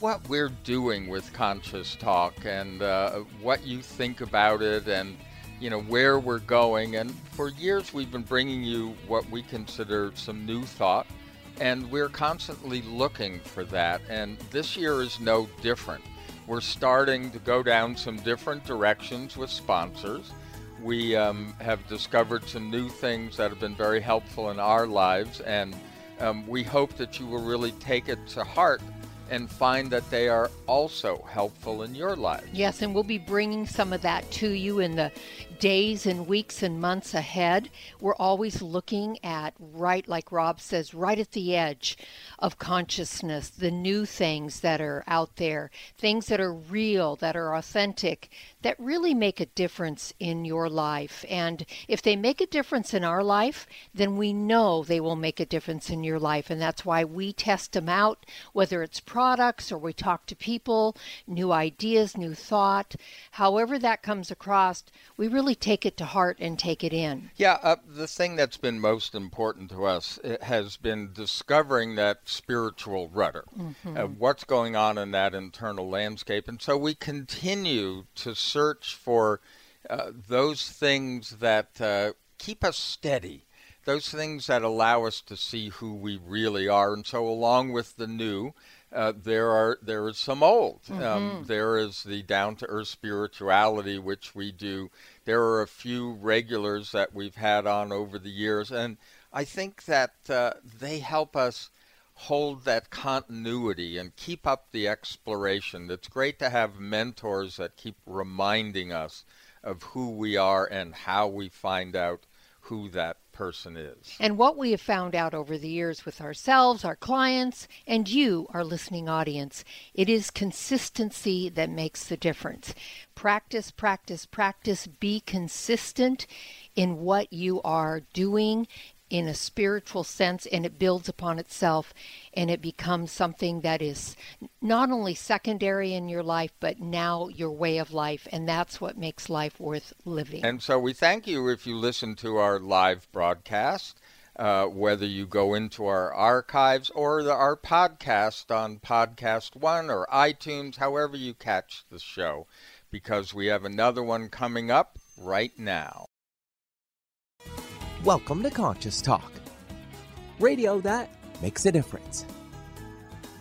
what we're doing with Conscious Talk and uh, what you think about it and you know where we're going. And for years we've been bringing you what we consider some new thought, and we're constantly looking for that. And this year is no different. We're starting to go down some different directions with sponsors. We um, have discovered some new things that have been very helpful in our lives, and um, we hope that you will really take it to heart and find that they are also helpful in your life. Yes, and we'll be bringing some of that to you in the days and weeks and months ahead. We're always looking at right, like Rob says, right at the edge of consciousness, the new things that are out there, things that are real, that are authentic, that really make a difference in your life. And if they make a difference in our life, then we know they will make a difference in your life. And that's why we test them out, whether it's products or we talk to people, new ideas, new thought, however that comes across, we really take it to heart and take it in. Yeah, uh, the thing that's been most important to us has been discovering that spiritual rudder, mm-hmm. uh, what's going on in that internal landscape. And so we continue to search for uh, those things that uh, keep us steady those things that allow us to see who we really are. And so, along with the new, uh, there are there is some old. Um, mm-hmm. Um, there is the down to earth spirituality, which we do. There are a few regulars that we've had on over the years, and I think that uh, they help us hold that continuity and keep up the exploration. It's great to have mentors that keep reminding us of who we are and how we find out who that person is. And what we have found out over the years with ourselves, our clients, and you, our listening audience, it is consistency that makes the difference. Practice, practice, practice. Be consistent in what you are doing in a spiritual sense and it builds upon itself and it becomes something that is not only secondary in your life but now your way of life and that's what makes life worth living. And so we thank you if you listen to our live broadcast. Uh, whether you go into our archives or the, our podcast on Podcast One or iTunes, however you catch the show, because we have another one coming up right now. Welcome to Conscious Talk, radio that makes a difference.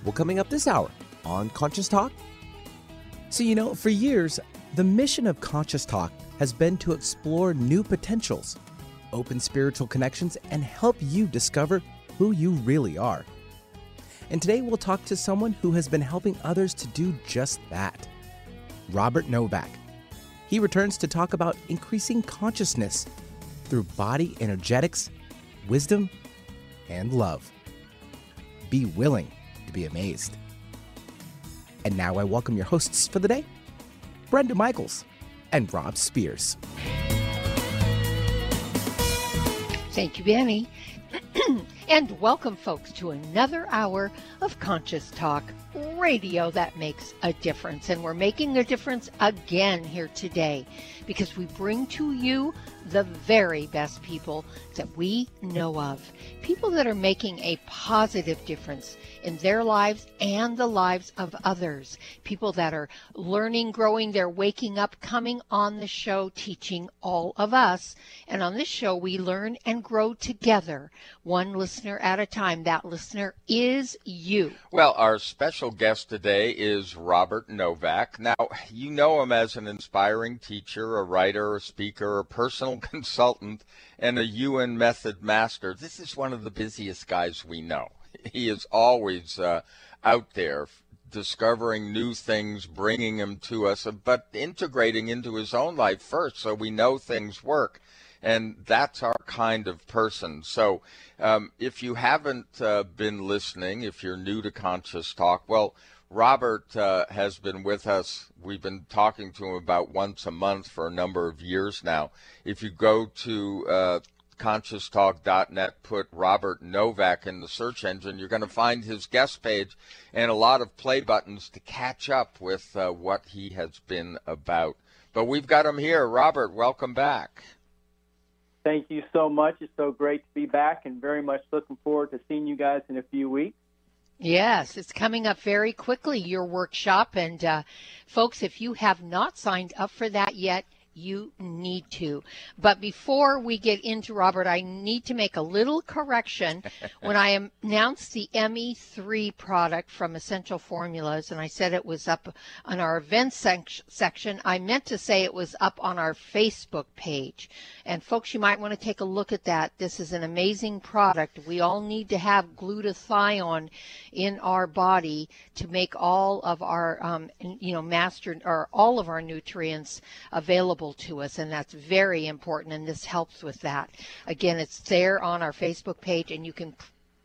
Well, coming up this hour on Conscious Talk. So, you know, for years, the mission of Conscious Talk has been to explore new potentials, open spiritual connections, and help you discover who you really are. And today we'll talk to someone who has been helping others to do just that Robert Novak. He returns to talk about increasing consciousness through body energetics, wisdom, and love. Be willing to be amazed. And now I welcome your hosts for the day, Brenda Michaels and Rob Spears. Thank you, Benny. and welcome, folks, to another hour of Conscious Talk radio that makes a difference. And we're making a difference again here today because we bring to you the very best people that we know of. People that are making a positive difference in their lives and the lives of others. People that are learning, growing, they're waking up, coming on the show, teaching all of us. And on this show, we learn and grow together, one listener at a time. That listener is you. Well, our special guest today is Robert Novak. Now, you know him as an inspiring teacher, a writer, a speaker, a personal consultant, and a Yuen method master. This is one of the busiest guys we know. He is always uh, out there discovering new things, bringing them to us, but integrating into his own life first so we know things work. And that's our kind of person. So um, if you haven't uh, been listening, if you're new to Conscious Talk, well, Robert uh, has been with us. We've been talking to him about once a month for a number of years now. If you go to uh, conscioustalk.net, put Robert Novak in the search engine, you're going to find his guest page and a lot of play buttons to catch up with uh, what he has been about. But we've got him here. Robert, welcome back. Thank you so much. It's so great to be back and very much looking forward to seeing you guys in a few weeks. Yes, it's coming up very quickly, your workshop. And uh, folks, if you have not signed up for that yet, you need to. But before we get into Robert, I need to make a little correction. when I announced the ME3 product from Essential Formulas and I said it was up on our events sec- section, I meant to say it was up on our Facebook page. And folks, you might want to take a look at that. This is an amazing product. We all need to have glutathione in our body to make all of our, um, you know, master or all of our nutrients available available to us, and that's very important. And this helps with that. Again, it's there on our Facebook page, and you can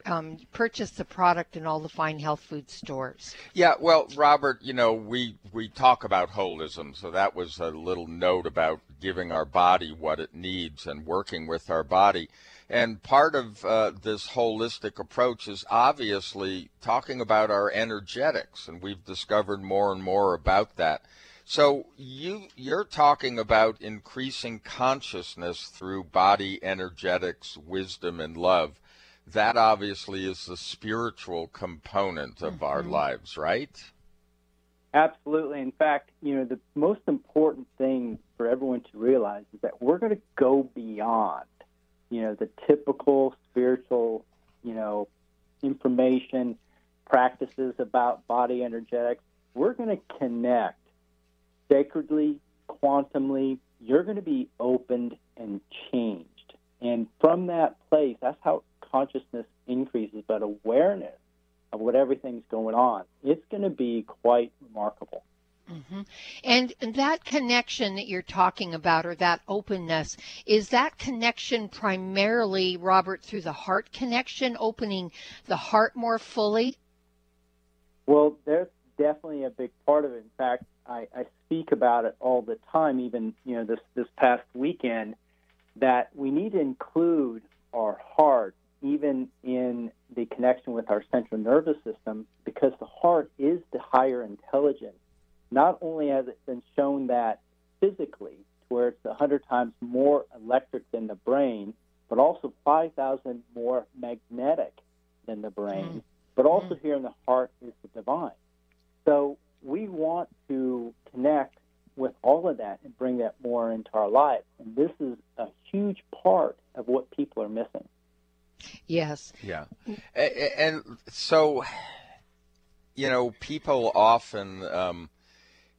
um, purchase the product in all the fine health food stores. Yeah, well, Robert, you know, we we talk about holism, so that was a little note about giving our body what it needs and working with our body. And part of uh, this holistic approach is obviously talking about our energetics, and we've discovered more and more about that. So you you're talking about increasing consciousness through body energetics, wisdom, and love. That obviously is the spiritual component of mm-hmm. our lives, right? Absolutely. In fact, you know, the most important thing for everyone to realize is that we're going to go beyond, you know, the typical spiritual, you know, information, practices about body energetics. We're going to connect sacredly, quantumly, you're going to be opened and changed. And from that place, that's how consciousness increases, but awareness of what everything's going on, it's going to be quite remarkable. Mm-hmm. And that connection that you're talking about, or that openness, is that connection primarily, Robert, through the heart connection, opening the heart more fully? Well, there's definitely a big part of it. In fact, I, I speak about it all the time, even you know this this past weekend, that we need to include our heart even in the connection with our central nervous system because the heart is the higher intelligence. Not only has it been shown that physically, to where it's 100 times more electric than the brain, but also 5,000 more magnetic than the brain, mm. but also mm. here in the heart is the divine. So we want to connect with all of that and bring that more into our lives. And this is a huge part of what people are missing. Yes. Yeah. And so, you know, people often, um,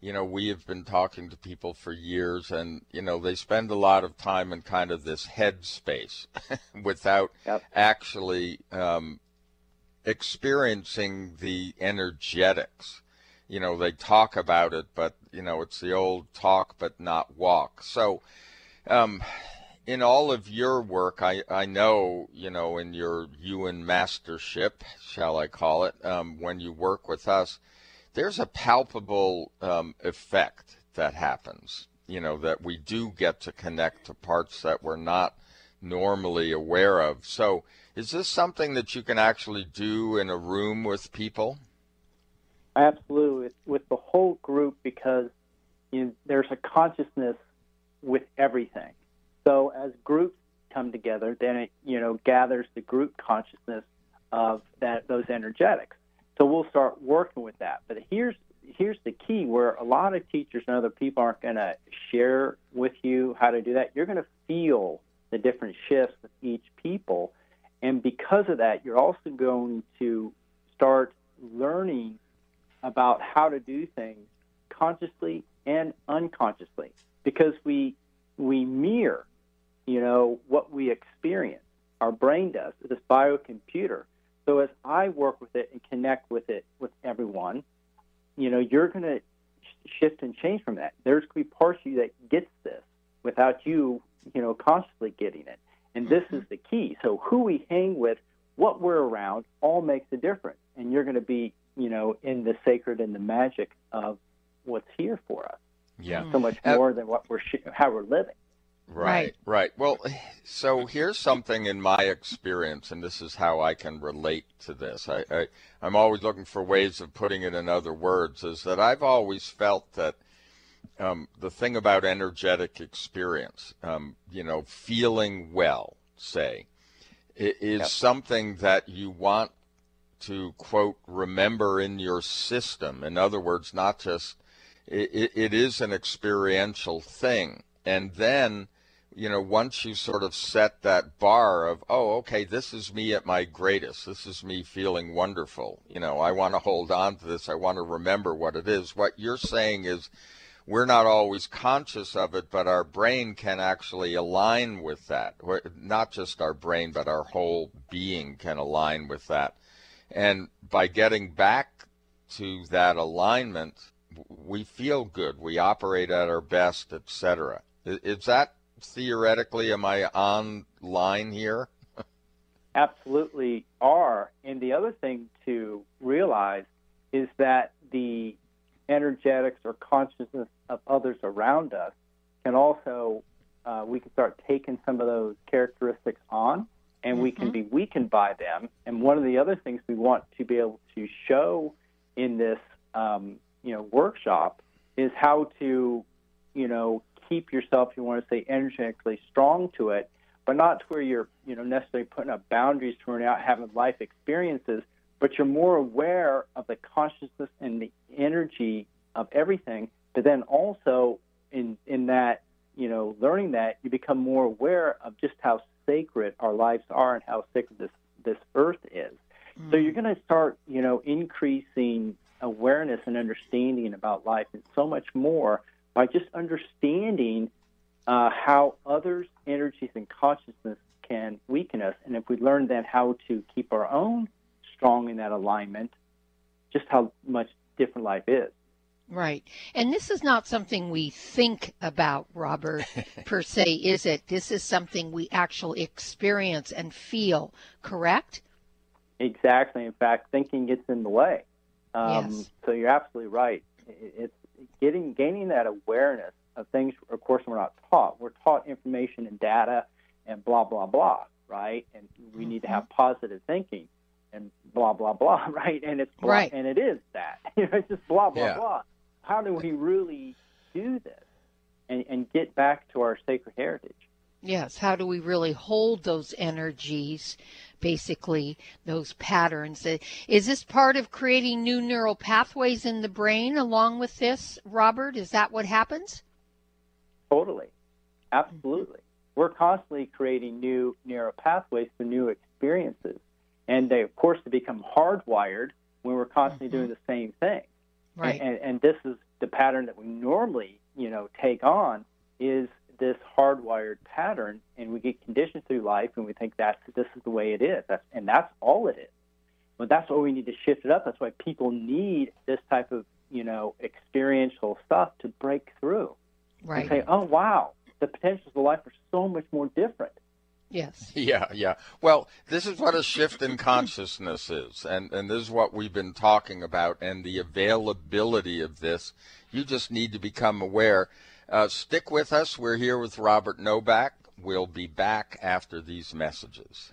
you know, we have been talking to people for years, and, you know, they spend a lot of time in kind of this head space without yep. actually um, experiencing the energetics you know, they talk about it, but, you know, it's the old talk but not walk. So, um, in all of your work, I, I know, you know, in your Yuen mastership, shall I call it, um, when you work with us, there's a palpable um, effect that happens, you know, that we do get to connect to parts that we're not normally aware of. So, is this something that you can actually do in a room with people? Absolutely, with, with the whole group because you know, there's a consciousness with everything. So as groups come together, then it you know gathers the group consciousness of that those energetics. So we'll start working with that. But here's here's the key where a lot of teachers and other people aren't going to share with you how to do that. You're going to feel the different shifts with each people, and because of that, you're also going to start learning about how to do things consciously and unconsciously because we we mirror you know what we experience. Our brain does this biocomputer. So as i work with it and connect with it with everyone you know you're going to shift and change from that. There's going to be parts of you that gets this without you you know consciously getting it. And this mm-hmm. is the key. So who we hang with what we're around all makes a difference. And you're going to be you know, in the sacred and the magic of what's here for us. Yeah. So much Uh, more than what we're sh- how we're living. Right, right. Well, so here's something in my experience, and this is how I can relate to this. I, I, I'm always looking for ways of putting it in other words. Is that I've always felt that um, the thing about energetic experience, um, you know, feeling well, say, is Yep. something that you want to quote remember in your system. In other words, not just it, it is an experiential thing, and then you know once you sort of set that bar of oh okay this is me at my greatest this is me feeling wonderful you know i want to hold on to this i want to remember what it is what you're saying is we're not always conscious of it, but our brain can actually align with that. Not just our brain, but our whole being can align with that. And by getting back to that alignment, we feel good. We operate at our best, etc. Is that theoretically? Am I on line here? absolutely are. And the other thing to realize is that the energetics or consciousness of others around us can also, uh, we can start taking some of those characteristics on and we can be weakened by them. And one of the other things we want to be able to show in this, um, you know, workshop is how to, you know, keep yourself, you want to say, energetically strong to it, but not to where you're, you know, necessarily putting up boundaries to where you're not having life experiences, but you're more aware of the consciousness and the energy of everything. But then also in in that, you know, learning that you become more aware of just how sacred our lives are and how sacred this this earth is. So you're going to start, you know, increasing awareness and understanding about life and so much more by just understanding uh, how others' energies and consciousness can weaken us. And if we learn then how to keep our own strong in that alignment, just how much different life is. Right. And this is not something we think about, Robert, per se, is it? This is something we actually experience and feel, correct? Exactly. In fact, thinking gets in the way. Um, Yes. So you're absolutely right. It's getting gaining that awareness of things. Of course, we're not taught. We're taught information and data and blah blah blah, right? And we need to have positive thinking and blah blah blah, right? And it's blah, Right. and it is that. You know, it's just blah blah Yeah. blah. How do we really do this and, and get back to our sacred heritage? Yes. How do we really hold those energies, basically, those patterns? Uh, Is this part of creating new neural pathways in the brain along with this, Robert? Is that what happens? Totally. Absolutely. We're constantly creating new neural pathways for new experiences. And they, of course, they become hardwired when we're constantly doing the same thing. Right. And, and, and this is the pattern that we normally, you know, take on is this hardwired pattern, and we get conditioned through life, and we think that's this is the way it is, that's, and that's all it is. But that's why we need to shift it up. That's why people need this type of, you know, experiential stuff to break through right. and say, "Oh wow, the potentials of life are so much more different." Yes. Yeah, yeah. Well, this is what a shift in consciousness is, and and this is what we've been talking about, and the availability of this. You just need to become aware. Uh, stick with us. We're here with Robert Novak. We'll be back after these messages.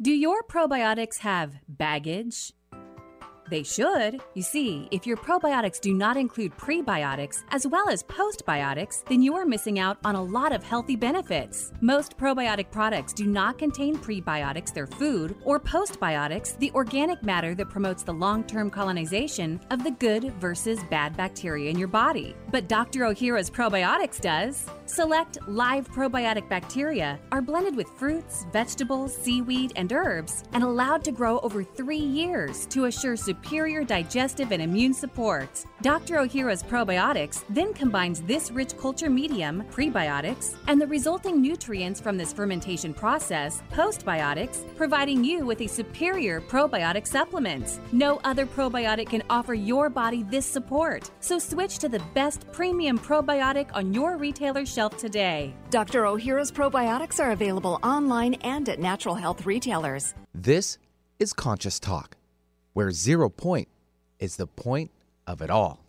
Do your probiotics have baggage? They should. You see, if your probiotics do not include prebiotics as well as postbiotics, then you are missing out on a lot of healthy benefits. Most probiotic products do not contain prebiotics, their food, or postbiotics, the organic matter that promotes the long term colonization of the good versus bad bacteria in your body. But Dr. Ohhira's probiotics does. Select live probiotic bacteria are blended with fruits, vegetables, seaweed, and herbs and allowed to grow over three years to assure superior digestive and immune support. Dr. Ohhira's probiotics then combines this rich culture medium, prebiotics, and the resulting nutrients from this fermentation process, postbiotics, providing you with a superior probiotic supplement. No other probiotic can offer your body this support. So switch to the best premium probiotic on your retailer shelf today. Dr. Ohhira's probiotics are available online and at natural health retailers. This is Conscious Talk, where zero point is the point of it all.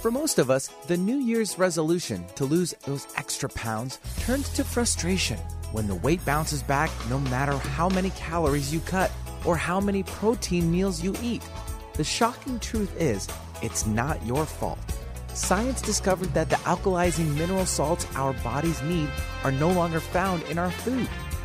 For most of us, the New Year's resolution to lose those extra pounds turns to frustration when the weight bounces back no matter how many calories you cut or how many protein meals you eat. The shocking truth is, it's not your fault. Science discovered that the alkalizing mineral salts our bodies need are no longer found in our food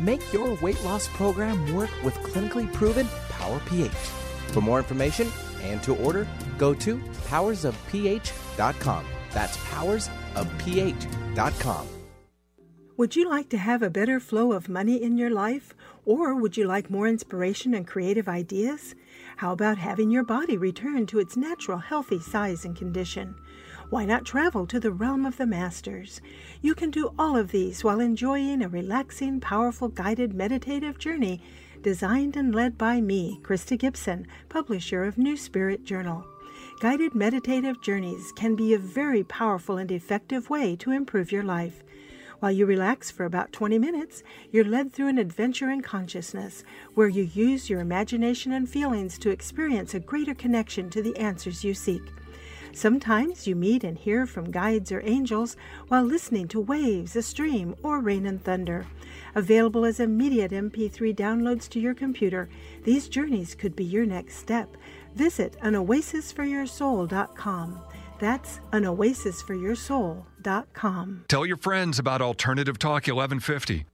Make your weight loss program work with clinically proven Power pH. For more information and to order, go to powersofph.com. That's powersofph.com. Would you like to have a better flow of money in your life? Or would you like more inspiration and creative ideas? How about having your body return to its natural healthy size and condition? Why not travel to the realm of the masters? You can do all of these while enjoying a relaxing, powerful, guided meditative journey designed and led by me, Krista Gibson, publisher of New Spirit Journal. Guided meditative journeys can be a very powerful and effective way to improve your life. While you relax for about 20 minutes, you're led through an adventure in consciousness where you use your imagination and feelings to experience a greater connection to the answers you seek. Sometimes you meet and hear from guides or angels while listening to waves, a stream, or rain and thunder. Available as immediate MP3 downloads to your computer, these journeys could be your next step. Visit anoasisforyoursoul.com. That's anoasisforyoursoul.com. Tell your friends about Alternative Talk 1150.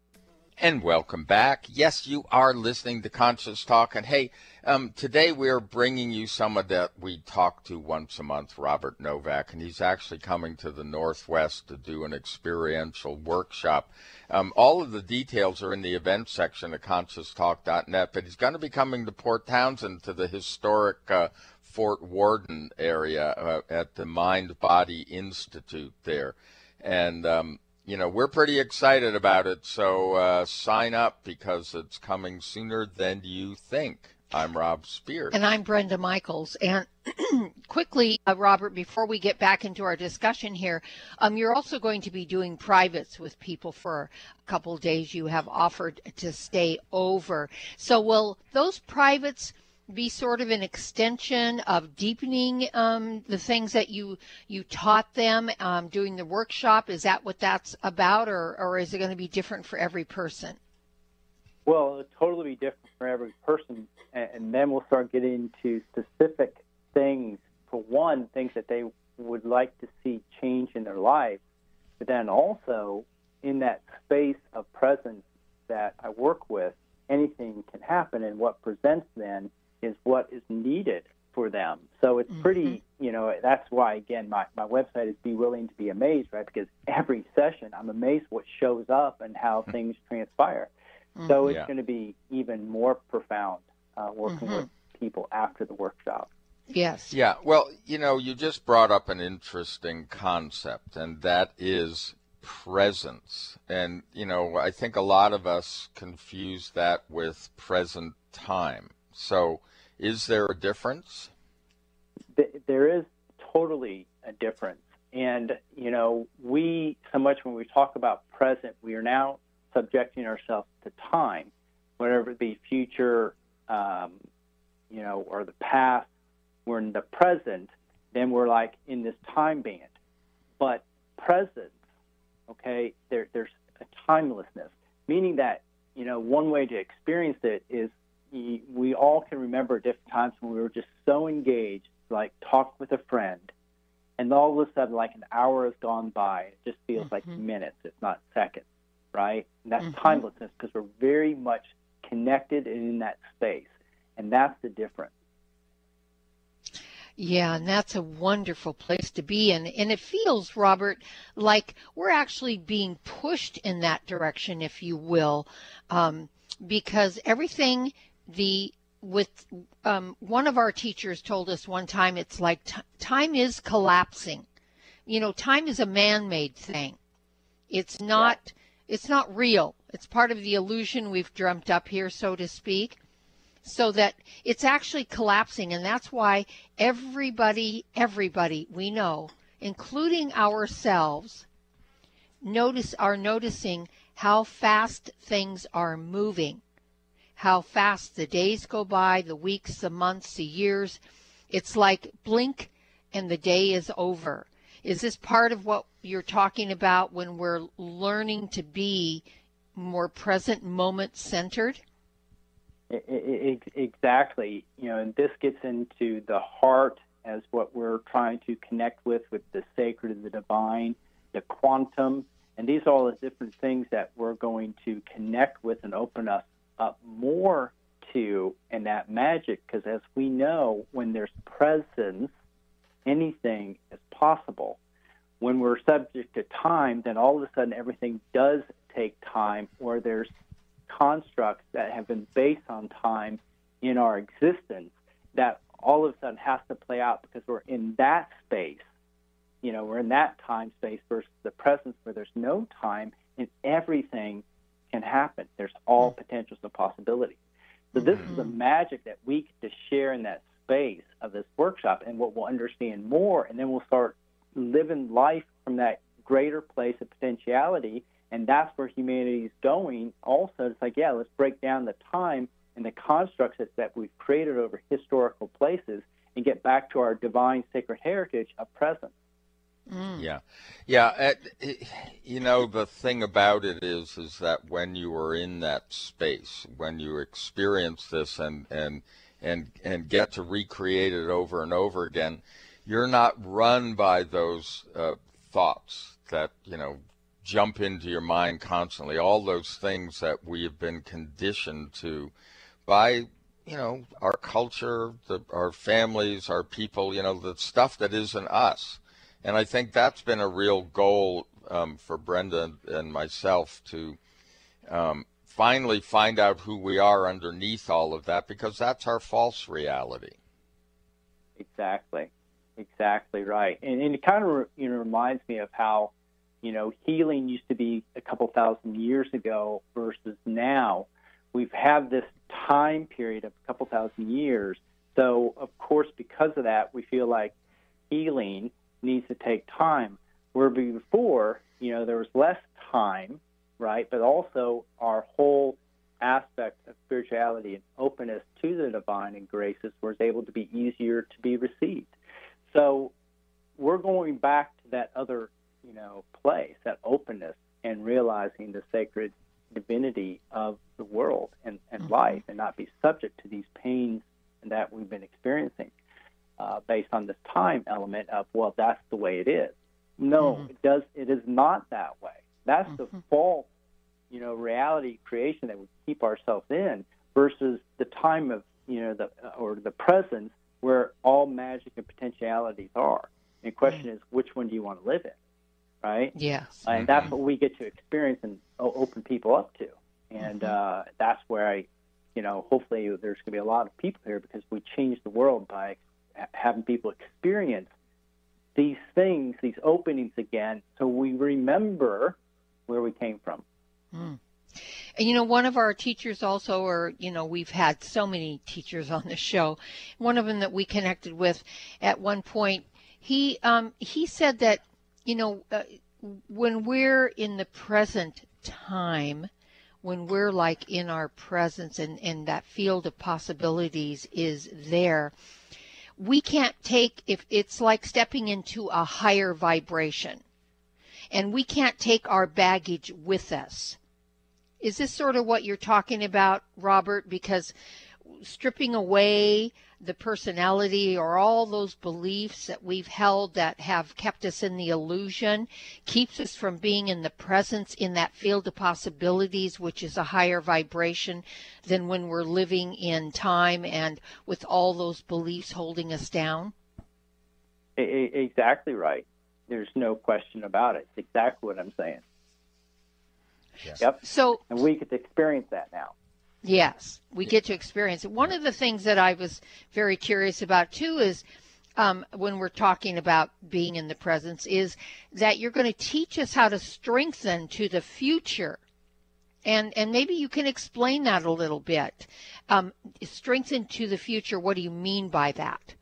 And welcome back. Yes, you are listening to Conscious Talk. And hey, um, today we're bringing you someone that we talk to once a month, Robert Novak, and he's actually coming to the Northwest to do an experiential workshop. Um, all of the details are in the event section of conscioustalk.net, but he's going to be coming to Port Townsend to the historic uh, Fort Worden area uh, at the Mind Body Institute there. And, um, you know, we're pretty excited about it. So uh, sign up because it's coming sooner than you think. I'm Rob Spears. And I'm Brenda Michaels. And quickly, uh, Robert, before we get back into our discussion here, um, you're also going to be doing privates with people for a couple days. You have offered to stay over. So, will those privates be sort of an extension of deepening um, the things that you you taught them um, doing the workshop? Is that what that's about, or or is it going to be different for every person? Well, it'll totally be different for every person, and, then we'll start getting into specific things. For one, things that they would like to see change in their life, but then also in that space of presence that I work with, anything can happen, and what presents then is what is needed for them. So it's pretty, mm-hmm. you know, that's why, again, my, my website is Be Willing to Be Amazed, right? Because every session I'm amazed what shows up and how mm-hmm. things transpire. Mm-hmm. So it's yeah. going to be even more profound uh, working with mm-hmm. people after the workshop. Yes. Yeah. Well, you know, you just brought up an interesting concept, and that is presence. And, you know, I think a lot of us confuse that with present time. So Is there a difference? There is totally a difference. And, you know, we, so much when we talk about present, we are now subjecting ourselves to time, whatever the future, um, you know, or the past, we're in the present, then we're like in this time band. But present, okay, there, there's a timelessness, meaning that, you know, one way to experience it is we all can remember different times when we were just so engaged, like talk with a friend, and all of a sudden, like an hour has gone by. It just feels mm-hmm. like minutes, it's not seconds, right? And that's mm-hmm. timelessness because we're very much connected and in that space, and that's the difference. Yeah, and that's a wonderful place to be in. And it feels, Robert, like we're actually being pushed in that direction, if you will, um, because everything the with um, one of our teachers told us one time it's like t- time is collapsing. You know time is a man-made thing. It's not yeah. it's not real. It's part of the illusion we've dreamt up here so to speak so that it's actually collapsing and that's why everybody everybody we know including ourselves notice are noticing how fast things are moving how fast the days go by, the weeks, the months, the years. It's like blink and the day is over. Is this part of what you're talking about when we're learning to be more present, moment centered? Exactly. You know, and this gets into the heart as what we're trying to connect with, with the sacred, the divine, the quantum, and these are all the different things that we're going to connect with and open us up more to in that magic because as we know when there's presence anything is possible. When we're subject to time then all of a sudden everything does take time or there's constructs that have been based on time in our existence that all of a sudden has to play out because we're in that space. You know we're in that time space versus the presence where there's no time and everything can happen. There's all mm. potentials of possibilities. So this is the mm-hmm. magic that we get to share in that space of this workshop and what we'll understand more and then we'll start living life from that greater place of potentiality and that's where humanity is going also it's like yeah let's break down the time and the constructs that, that we've created over historical places and get back to our divine sacred heritage of presence Mm. Yeah, yeah. It, you know, the thing about it is, is that when you are in that space, when you experience this and and and and get to recreate it over and over again, you're not run by those uh, thoughts that you know jump into your mind constantly. All those things that we have been conditioned to by you know our culture, the, our families, our people. You know, the stuff that isn't us and I think that's been a real goal um, for Brenda and myself to um, finally find out who we are underneath all of that because that's our false reality. Exactly, exactly right. And, and it kind of you know reminds me of how you know healing used to be a couple thousand years ago versus now. We've had this time period of a couple thousand years. So of course, because of that, we feel like healing needs to take time. Where before, you know, there was less time, right? But also our whole aspect of spirituality and openness to the divine and graces was able to be easier to be received. So we're going back to that other, you know, place, that openness, and realizing the sacred divinity of the world and, and mm-hmm. life, and not be subject to these pains that we've been experiencing uh, based on this time element of well that's the way it is no mm-hmm. it does it is not that way that's mm-hmm. the false you know reality creation that we keep ourselves in versus the time of you know the or the presence where all magic and potentialities are and the question mm-hmm. is which one do you want to live in right yes and that's what we get to experience and open people up to and mm-hmm. uh, that's where i you know hopefully there's going to be a lot of people here because we change the world by having people experience these things, these openings again, so we remember where we came from. Mm. And you know, one of our teachers also, or you know, we've had so many teachers on the show. One of them that we connected with at one point, he um, he said that you know, uh, when we're in the present time, when we're like in our presence and, and that field of possibilities is there, we can't take if it's like stepping into a higher vibration and we can't take our baggage with us. Is this sort of what you're talking about, Robert? Because stripping away the personality or all those beliefs that we've held that have kept us in the illusion keeps us from being in the presence in that field of possibilities which is a higher vibration than when we're living in time and with all those beliefs holding us down. Exactly right. There's no question about it. It's exactly what i'm saying. Yes. yep. So and we get to experience that now Yes, we get to experience it. One of the things that I was very curious about too is um, when we're talking about being in the presence is that you're going to teach us how to strengthen to the future. And, and maybe you can explain that a little bit. Um, strengthen to the future, what do you mean by that?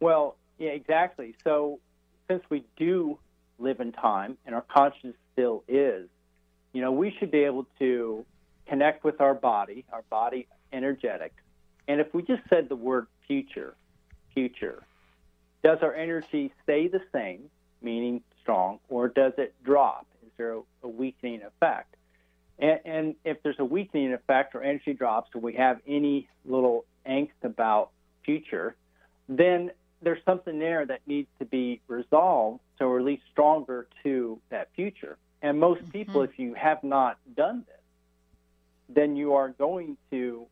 Well, yeah, exactly. So, since we do live in time and our consciousness still is, you know, we should be able to connect with our body, our body energetic. And if we just said the word future, future, does our energy stay the same, meaning strong, or does it drop? Is there a, a weakening effect? And, and, if there's a weakening effect or energy drops, or we have any little angst about future, then there's something there that needs to be resolved so we're at least stronger to that future. And most mm-hmm. people, if you have not done this, then you are going to,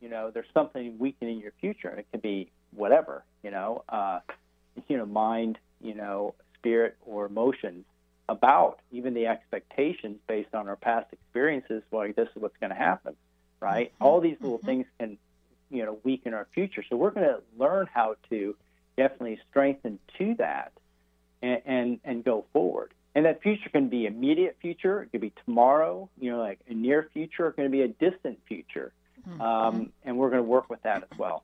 you know, there's something weakening your future, and it could be whatever, you know, uh, you know, mind, you know, spirit or emotions about even the expectations based on our past experiences. Like this is what's going to happen, right? Mm-hmm. All these little mm-hmm. things can, you know, weaken our future. So we're going to learn how to definitely strengthen to that and, and, and go forward. And that future can be immediate future, it could be tomorrow, you know, like a near future, it can be a distant future. Mm-hmm. Um, and we're going to work with that as well.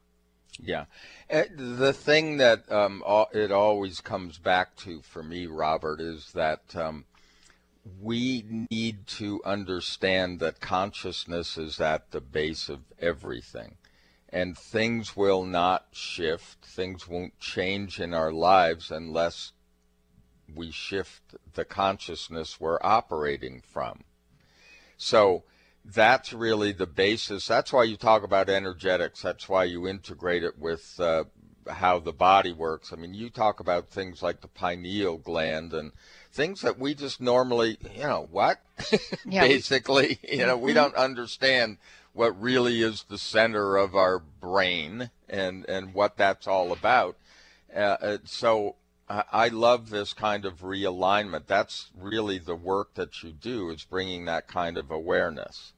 Yeah. Uh, the thing that um, it always comes back to for me, Robert, is that um, we need to understand that consciousness is at the base of everything. And things will not shift, things won't change in our lives unless we shift the consciousness we're operating from. So that's really the basis. That's why you talk about energetics. That's why you integrate it with uh, how the body works. I mean, you talk about things like the pineal gland and things that we just normally, you know, what? Yeah, Basically, you know, we mm-hmm. don't understand what really is the center of our brain and, and what that's all about. Uh, uh so I love this kind of realignment. That's really the work that you do is bringing that kind of awareness.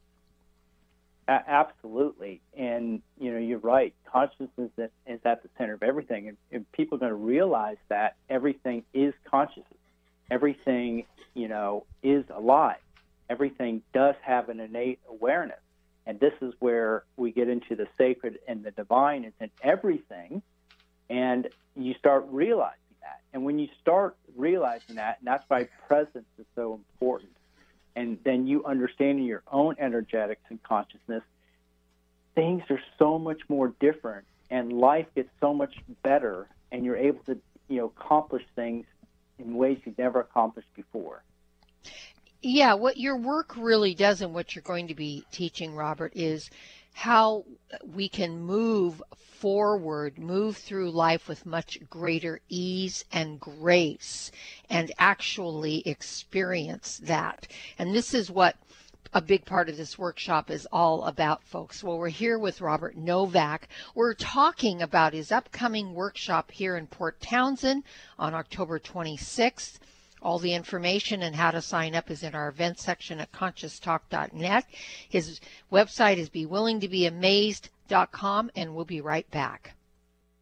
absolutely, and you know you're right. Consciousness is at the center of everything, and, and people are going to realize that everything is consciousness. Everything you know is alive. Everything does have an innate awareness, and this is where we get into the sacred and the divine is in everything, and you start realizing. And when you start realizing that, and that's why presence is so important, and then you understanding your own energetics and consciousness, things are so much more different, and life gets so much better, and you're able to, you know, accomplish things in ways you've never accomplished before. Yeah, what your work really does, and what you're going to be teaching, Robert, is how we can move forward, move through life with much greater ease and grace, and actually experience that. And this is what a big part of this workshop is all about, folks. Well, we're here with Robert Novak. We're talking about his upcoming workshop here in Port Townsend on October 26th. All the information and how to sign up is in our events section at conscioustalk.net. His website is bewillingtobeamazed.com, and we'll be right back.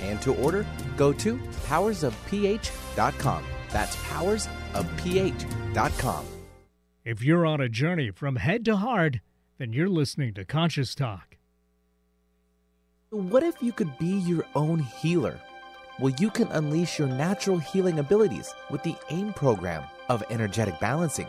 and to order, go to powersofph.com. That's powersofph.com. If you're on a journey from head to heart, then you're listening to Conscious Talk. What if you could be your own healer? Well, you can unleash your natural healing abilities with the AIM program of energetic balancing.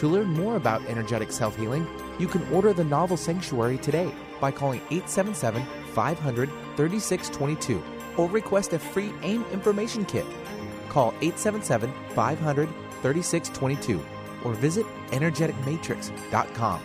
to learn more about energetic self healing, you can order the novel Sanctuary today by calling 877 500 3622 or request a free AIM information kit. Call 877 500 3622 or visit energeticmatrix.com.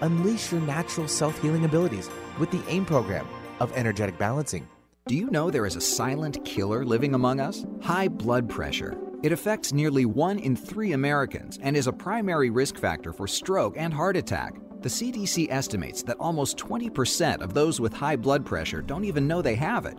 Unleash your natural self healing abilities with the AIM program of energetic balancing. Do you know there is a silent killer living among us? High blood pressure. It affects nearly one in three Americans and is a primary risk factor for stroke and heart attack. The CDC estimates that almost 20% of those with high blood pressure don't even know they have it.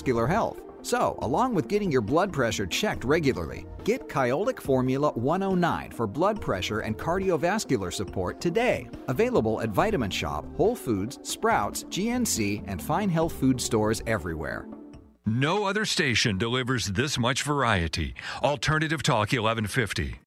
health. So, along with getting your blood pressure checked regularly, get Kyolic Formula 109 for blood pressure and cardiovascular support today. Available at Vitamin Shop, Whole Foods, Sprouts, GNC, and fine health food stores everywhere. No other station delivers this much variety. Alternative Talk 1150.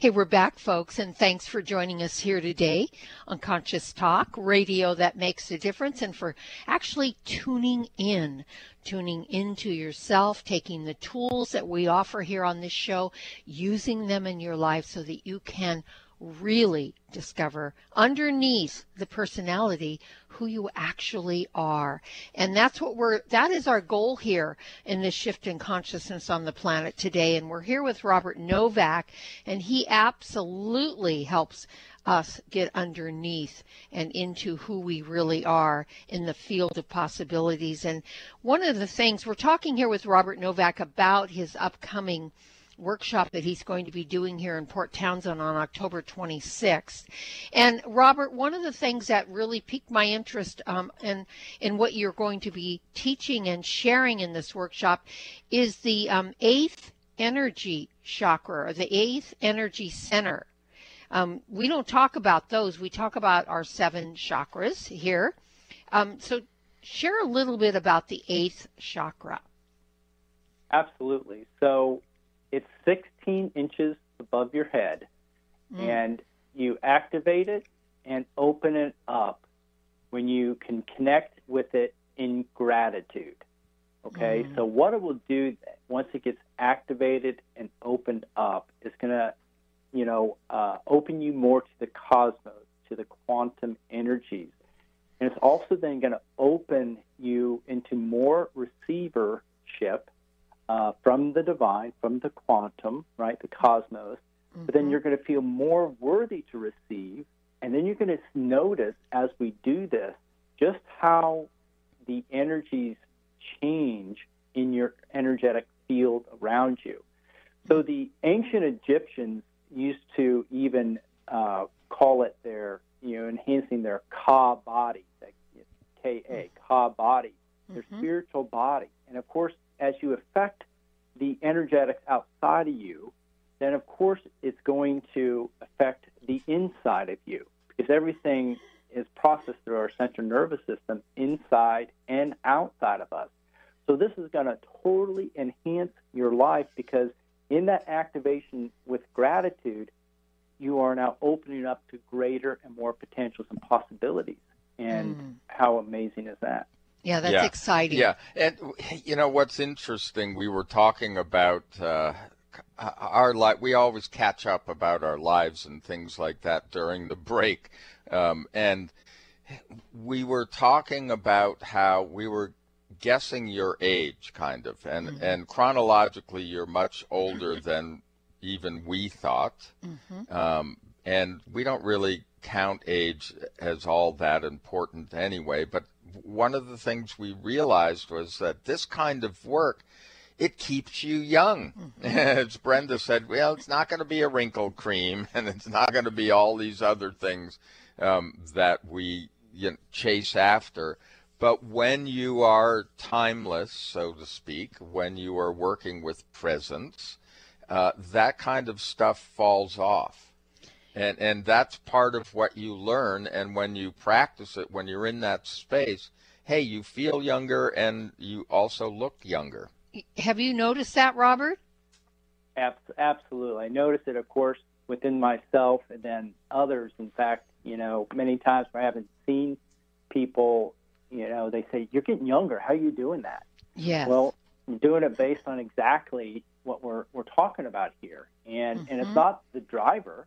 Hey, we're back, folks, and thanks for joining us here today on Conscious Talk, radio that makes a difference, and for actually tuning in, tuning into yourself, taking the tools that we offer here on this show, using them in your life so that you can really discover underneath the personality who you actually are. And that's what we're, that is our goal here in this shift in consciousness on the planet today. And we're here with Robert Novak, and he absolutely helps us get underneath and into who we really are in the field of possibilities. And one of the things we're talking here with Robert Novak about his upcoming workshop that he's going to be doing here in Port Townsend on October 26th. And Robert, one of the things that really piqued my interest um, in in what you're going to be teaching and sharing in this workshop is the um, eighth energy chakra, or the eighth energy center. Um, we don't talk about those. We talk about our seven chakras here. Um, so, share a little bit about the eighth chakra. Absolutely. So, it's 16 inches above your head, mm. and you activate it and open it up when you can connect with it in gratitude. Okay, mm. so what it will do once it gets activated and opened up is going to, you know, uh, open you more to the cosmos, to the quantum energies. And it's also then going to open you into more receivership uh, from the divine, from the quantum, right, the cosmos. Mm-hmm. But then mm-hmm. you're going to feel more worthy to receive. And then you're going to notice as we do this just how the energies change in your energetic field around you. So the ancient Egyptians used to even uh, call it their, you know, enhancing their Ka body, K A, Ka body, their mm-hmm. spiritual body. And of course, as you affect the energetics outside of you, then of course it's going to affect the inside of you because everything is processed through our central nervous system inside and outside of us. So this is going to totally enhance your life because in that activation with gratitude, you are now opening up to greater and more potentials and possibilities. And mm. how amazing is that? Yeah, that's yeah. exciting. Yeah, and you know what's interesting? We were talking about uh, our life. We always catch up about our lives and things like that during the break, um, and we were talking about how we were guessing your age, kind of, and mm-hmm. and chronologically, you're much older than even we thought, mm-hmm. um, and we don't really count age as all that important anyway. But one of the things we realized was that this kind of work it keeps you young. Mm-hmm. As Brenda said, well, it's not going to be a wrinkle cream, and it's not going to be all these other things um, that we you know, chase after. But when you are timeless, so to speak, when you are working with presence, uh, that kind of stuff falls off. And, and that's part of what you learn. And when you practice it, when you're in that space, hey, you feel younger and you also look younger. Have you noticed that, Robert? Absolutely. I notice it, of course, within myself and then others. In fact, you know, many times I haven't seen people you know, they say, You're getting younger. How are you doing that? Yeah. Well, I'm doing it based on exactly what we're, we're talking about here. And, mm-hmm. and it's mm-hmm. not the driver.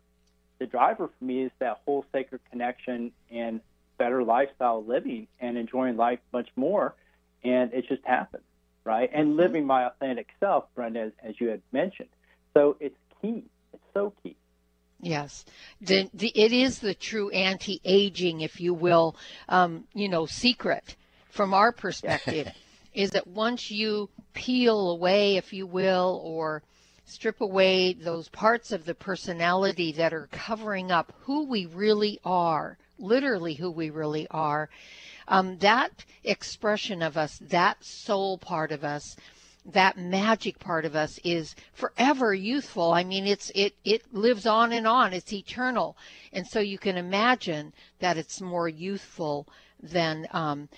The driver for me is that whole sacred connection and better lifestyle living and enjoying life much more. And it just happens, right? And mm-hmm. living my authentic self, Brenda, as, as you had mentioned. So it's key. It's so key. Yes, the, the, it is the true anti-aging, if you will, um, you know, secret from our perspective, is that once you peel away, if you will, or strip away those parts of the personality that are covering up who we really are, literally who we really are, um, that expression of us, that soul part of us, that magic part of us is forever youthful. I mean, it's it it lives on and on. It's eternal, and so you can imagine that it's more youthful than um,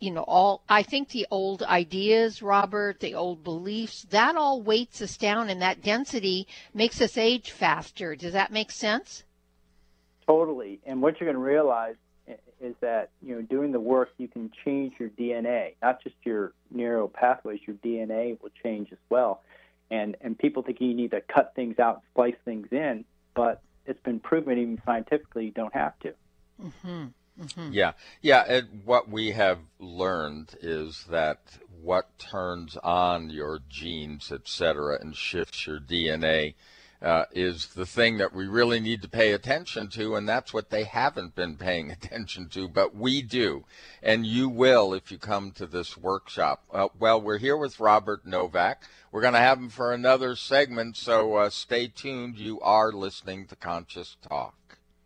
you know all. I think the old ideas, Robert, the old beliefs, that all weights us down, and that density makes us age faster. Does that make sense? Totally. And what you're going to realize is that you know doing the work you can change your DNA, not just your neural pathways. Your DNA will change as well. And and people think you need to cut things out, splice things in, but it's been proven even scientifically you don't have to. Mm-hmm. Mm-hmm. Yeah, yeah. And what we have learned is that what turns on your genes, etc., and shifts your DNA uh, is the thing that we really need to pay attention to, and that's what they haven't been paying attention to, but we do. And you will if you come to this workshop. Uh, well, we're here with Robert Novak. We're going to have him for another segment, so uh, stay tuned. You are listening to Conscious Talk.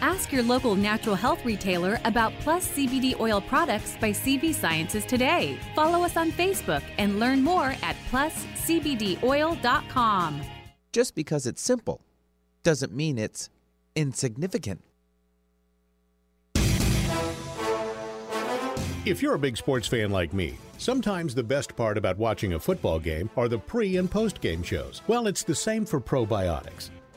Ask your local natural health retailer about Plus CBD oil products by CV Sciences today. Follow us on Facebook and learn more at pluscbdoil.com. Just because it's simple doesn't mean it's insignificant. If you're a big sports fan like me, sometimes the best part about watching a football game are the pre and post game shows. Well, it's the same for probiotics.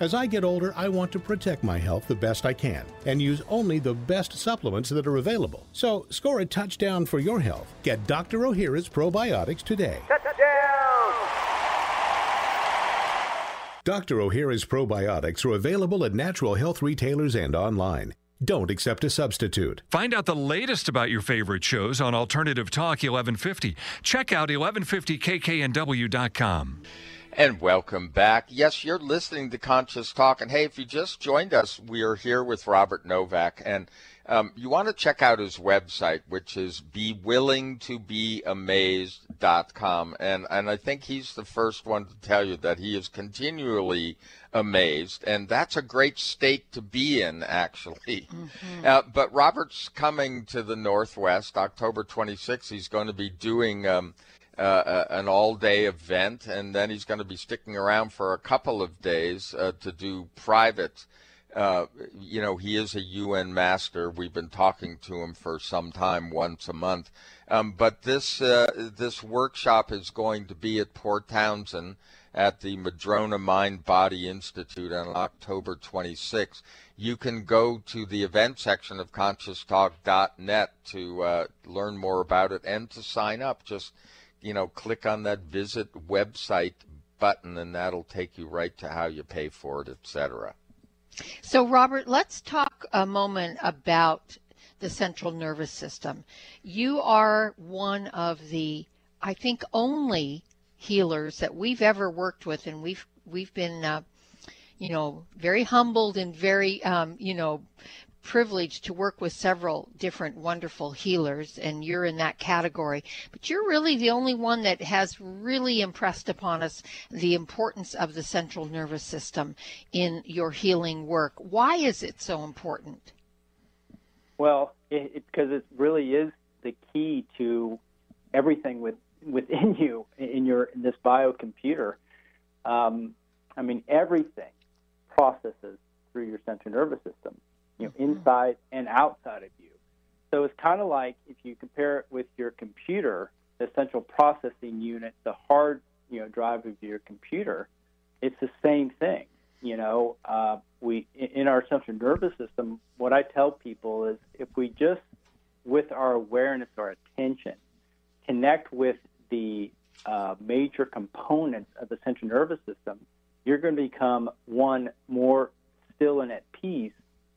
As I get older, I want to protect my health the best I can and use only the best supplements that are available. So, score a touchdown for your health. Get Dr. Ohhira's probiotics today. Touchdown! Dr. Ohhira's probiotics are available at natural health retailers and online. Don't accept a substitute. Find out the latest about your favorite shows on Alternative Talk 1150. Check out 1150kknw.com. And welcome back. Yes, you're listening to Conscious Talk. And hey, if you just joined us, we are here with Robert Novak. And um, you want to check out his website, which is bewillingtobeamazed.com. And, and I think he's the first one to tell you that he is continually amazed. And that's a great state to be in, actually. Mm-hmm. Uh, but Robert's coming to the Northwest October 26th. He's going to be doing. Um, uh, an all day event, and then he's going to be sticking around for a couple of days uh, to do private. Uh, you know, he is a Yuen master. We've been talking to him for some time, once a month. Um, but this uh, this workshop is going to be at Port Townsend at the Madrona Mind Body Institute on October 26th. You can go to the event section of ConsciousTalk.net to uh, learn more about it and to sign up. Just you know, click on that visit website button and that'll take you right to how you pay for it, etc. So, Robert, let's talk a moment about the central nervous system. You are one of the, I think, only healers that we've ever worked with, and we've we've been, uh, you know, very humbled and very, um, you know, privileged to work with several different wonderful healers, and you're in that category. But you're really the only one that has really impressed upon us the importance of the central nervous system in your healing work. Why is it so important? Well, because it, it, really is the key to everything with, within you in your in this biocomputer. Um, I mean, everything processes through your central nervous system you know, mm-hmm. inside and outside of you. So it's kind of like if you compare it with your computer, the central processing unit, the hard you know drive of your computer, it's the same thing. You know, uh, we in our central nervous system. What I tell people is, if we just with our awareness, our attention, connect with the uh, major components of the central nervous system, you're going to become one more still and at peace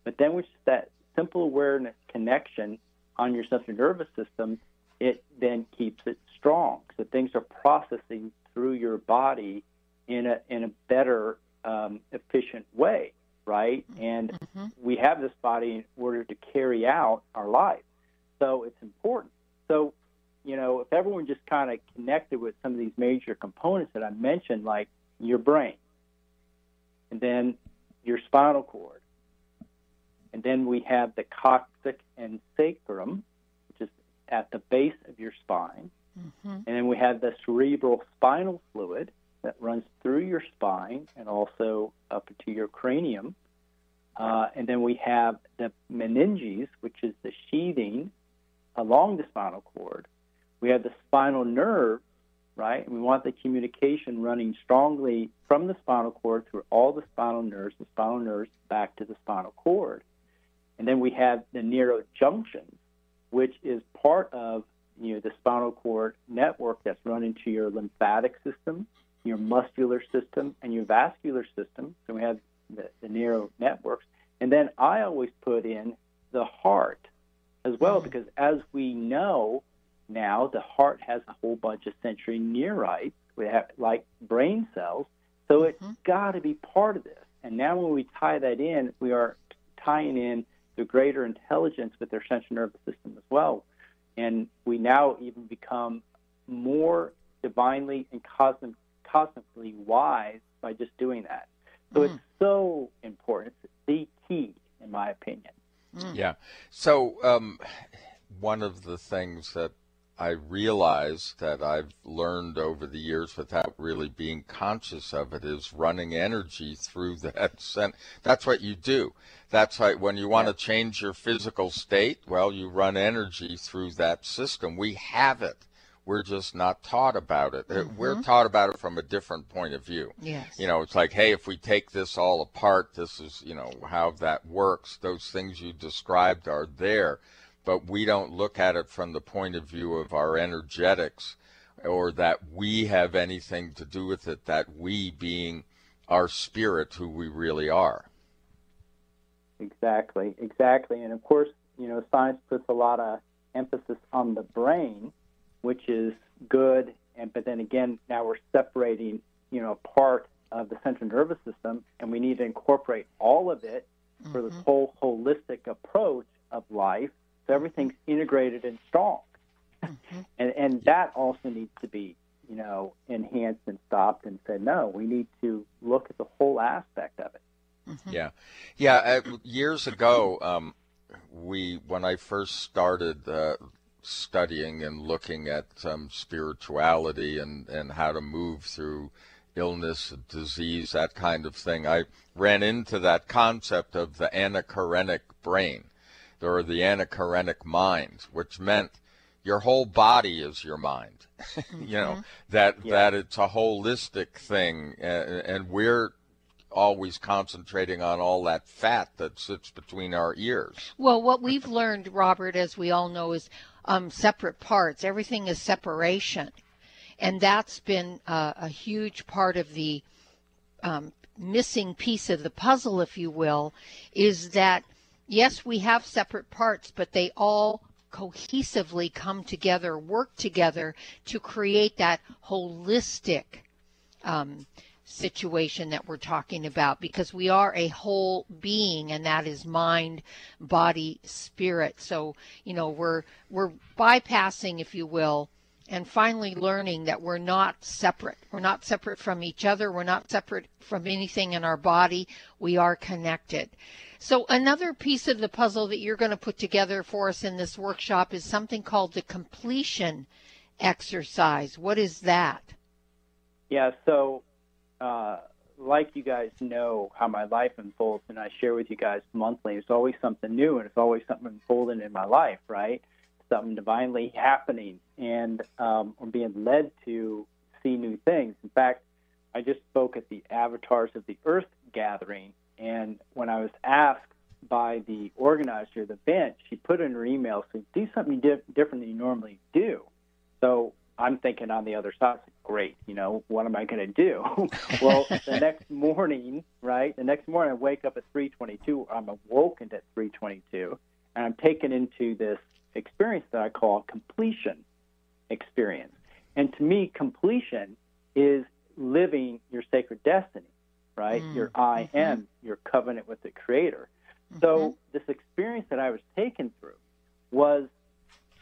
but then with that simple awareness connection on your central nervous system, it then keeps it strong. So things are processing through your body in a in a better um, efficient way, right? And Mm-hmm. we have this body in order to carry out our life. So it's important. So, you know, if everyone just kind of connected with some of these major components that I mentioned, like your brain, and then your spinal cord, and then we have the coccyx and sacrum, which is at the base of your spine, Mm-hmm. and then we have the cerebral spinal fluid that runs through your spine and also up to your cranium. Uh, and then we have the meninges, which is the sheathing along the spinal cord. We have the spinal nerve, right? And we want the communication running strongly from the spinal cord through all the spinal nerves, the spinal nerves back to the spinal cord. And then we have the neurojunctions, which is part of you know the spinal cord network that's run into your lymphatic system, your muscular system, and your vascular system. So we have the, the neural networks. And then I always put in the heart as well, mm-hmm. because as we know now, the heart has a whole bunch of sensory neurites, we have like brain cells. So it's mm-hmm. got to be part of this. And now when we tie that in, we are tying in the greater intelligence with their central nervous system as well. And we now even become more divinely and cosmic, cosmically wise by just doing that. So it's so important. It's the key, in my opinion. Yeah. So um, one of the things that I realized that I've learned over the years without really being conscious of it is running energy through that. cent- That's what you do. That's right. When you want to change your physical state, well, you run energy through that system. We have it. We're just not taught about it. Uh, We're Mhm. taught about it from a different point of view. Yes. You know, it's like, hey, if we take this all apart, this is, you know, how that works. Those things you described are there, but we don't look at it from the point of view of our energetics or that we have anything to do with it, that we being our spirit, who we really are. Exactly, exactly. And of course, you know, science puts a lot of emphasis on the brain, which is good. And but then again, now we're separating, you know, a part of the central nervous system, and we need to incorporate all of it for this mm-hmm. whole holistic approach of life, so everything's integrated and strong. And and that also needs to be, you know, enhanced and stopped and said, no, we need to look at the whole aspect of it. Yeah, yeah. Uh, years ago, um, we when I first started uh, studying and looking at um, spirituality and and how to move through illness, disease, that kind of thing, I ran into that concept of the anachorenic brain, or the anachorenic mind, which meant your whole body is your mind. you know that that it's a holistic thing, and, and we're always concentrating on all that fat that sits between our ears. Well, what we've learned, Robert, as we all know, is um, separate parts. Everything is separation. And that's been uh, a huge part of the um, missing piece of the puzzle, if you will, is that yes, we have separate parts, but they all cohesively come together, work together to create that holistic um, situation that we're talking about because we are a whole being and that is mind body spirit. So you know we're we're bypassing if you will and finally learning that we're not separate. We're not separate from each other. We're not separate from anything in our body. We are connected so another piece of the puzzle that you're going to put together for us in this workshop is something called the completion exercise what is that Yeah, so uh, like you guys know how my life unfolds, and I share with you guys monthly, it's always something new, and it's always something unfolding in my life, right? Something divinely happening, and um, I'm being led to see new things. In fact, I just spoke at the Avatars of the Earth gathering, and when I was asked by the organizer of the event, she put in her email, "So do something di- different than you normally do." So I'm thinking on the other side, great, you know, what am I going to do? well, the next morning, right? The next morning, I wake up at 3:22. I'm awoken at 3:22, and I'm taken into this experience that I call completion experience. And to me, completion is living your sacred destiny, right? Mm, Your I mhm. am, your covenant with the Creator. So this experience that I was taken through was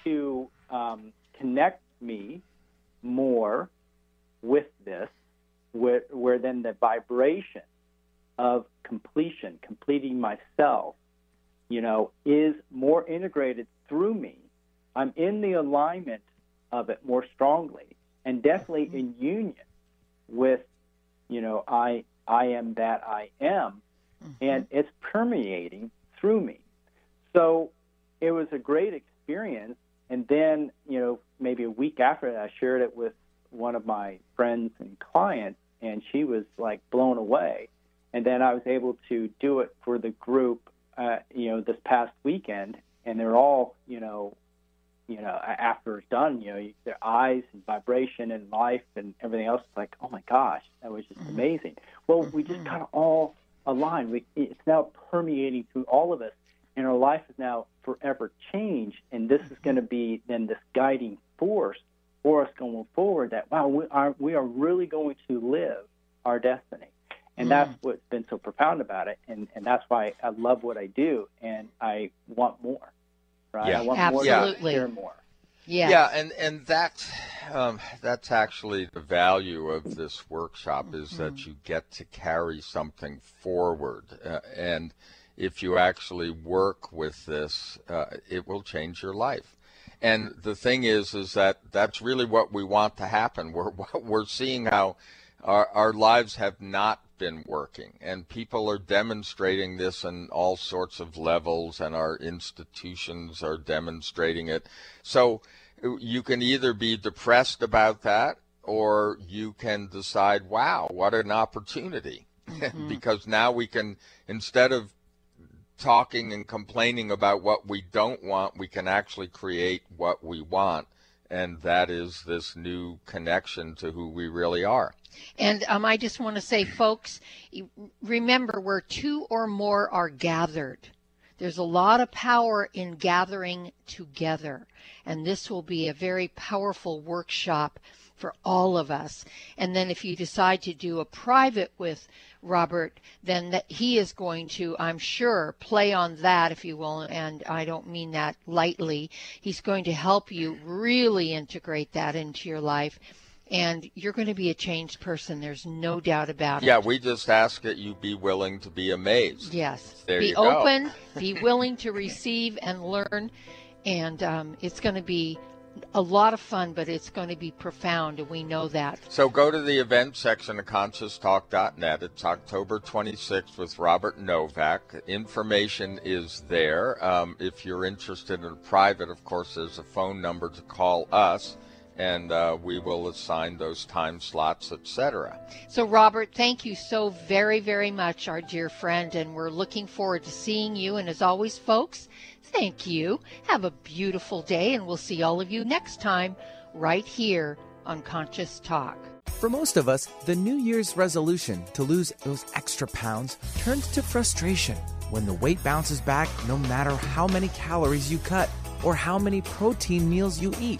to um, connect me more with this, where, where then the vibration of completion, completing myself, you know, is more integrated through me. I'm in the alignment of it more strongly, and definitely in union with, you know, I I am that I am, and it's permeating through me. So it was a great experience. And then, you know, maybe a week after that, I shared it with one of my friends and clients, and she was like blown away. And then I was able to do it for the group, uh, you know, this past weekend, and they're all, you know, you know, after it's done, you know, their eyes and vibration and life and everything else, it's like, oh my gosh, that was just mm-hmm. amazing. Well, we just mm-hmm. kind of all aligned. We, it's now permeating through all of us, and our life is now forever changed. And this is going to mm-hmm. be then this guiding force for us going forward. That wow, we are we are really going to live our destiny, and that's mm. what's been so profound about it. And and that's why I love what I do, and I want more. Right? Yeah. I want Absolutely. more to share more. Yes. Yeah, and and that's um, that's actually the value of this workshop is that you get to carry something forward, uh, and if you actually work with this, uh, it will change your life. And the thing is, is that that's really what we want to happen. We're we're seeing how our our lives have not been working, and people are demonstrating this on all sorts of levels, and our institutions are demonstrating it. So you can either be depressed about that, or you can decide, wow, what an opportunity, mm-hmm. because now we can instead of talking and complaining about what we don't want, we can actually create what we want. And that is this new connection to who we really are. And um, I just want to say, folks, remember where two or more are gathered. There's a lot of power in gathering together. And this will be a very powerful workshop for all of us. And then if you decide to do a private with Robert, then that he is going to, I'm sure, play on that, if you will. And I don't mean that lightly. He's going to help you really integrate that into your life. And you're going to be a changed person. There's no doubt about it. Yeah, we just ask that you be willing to be amazed. Yes. There be you go. open, be willing to receive and learn. And um, it's going to be a lot of fun, but it's going to be profound, and we know that. So go to the event section of conscioustalk.net. It's October 26th with Robert Novak. Information is there. Um, if you're interested in private, of course, there's a phone number to call us, and uh, we will assign those time slots, etc. So, Robert, thank you so very, very much, our dear friend, and we're looking forward to seeing you. And as always, folks, thank you. Have a beautiful day, and we'll see all of you next time right here on Conscious Talk. For most of us, the New Year's resolution to lose those extra pounds turns to frustration when the weight bounces back no matter how many calories you cut or how many protein meals you eat.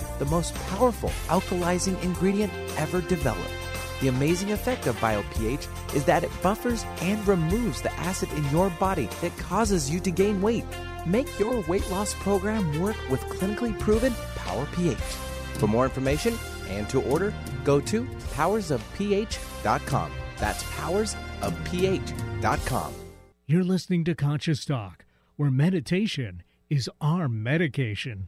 the most powerful alkalizing ingredient ever developed. The amazing effect of BioPH is that it buffers and removes the acid in your body that causes you to gain weight. Make your weight loss program work with clinically proven Power pH. For more information and to order, go to powersofph.com. That's powersofph.com. You're listening to Conscious Talk, where meditation is our medication.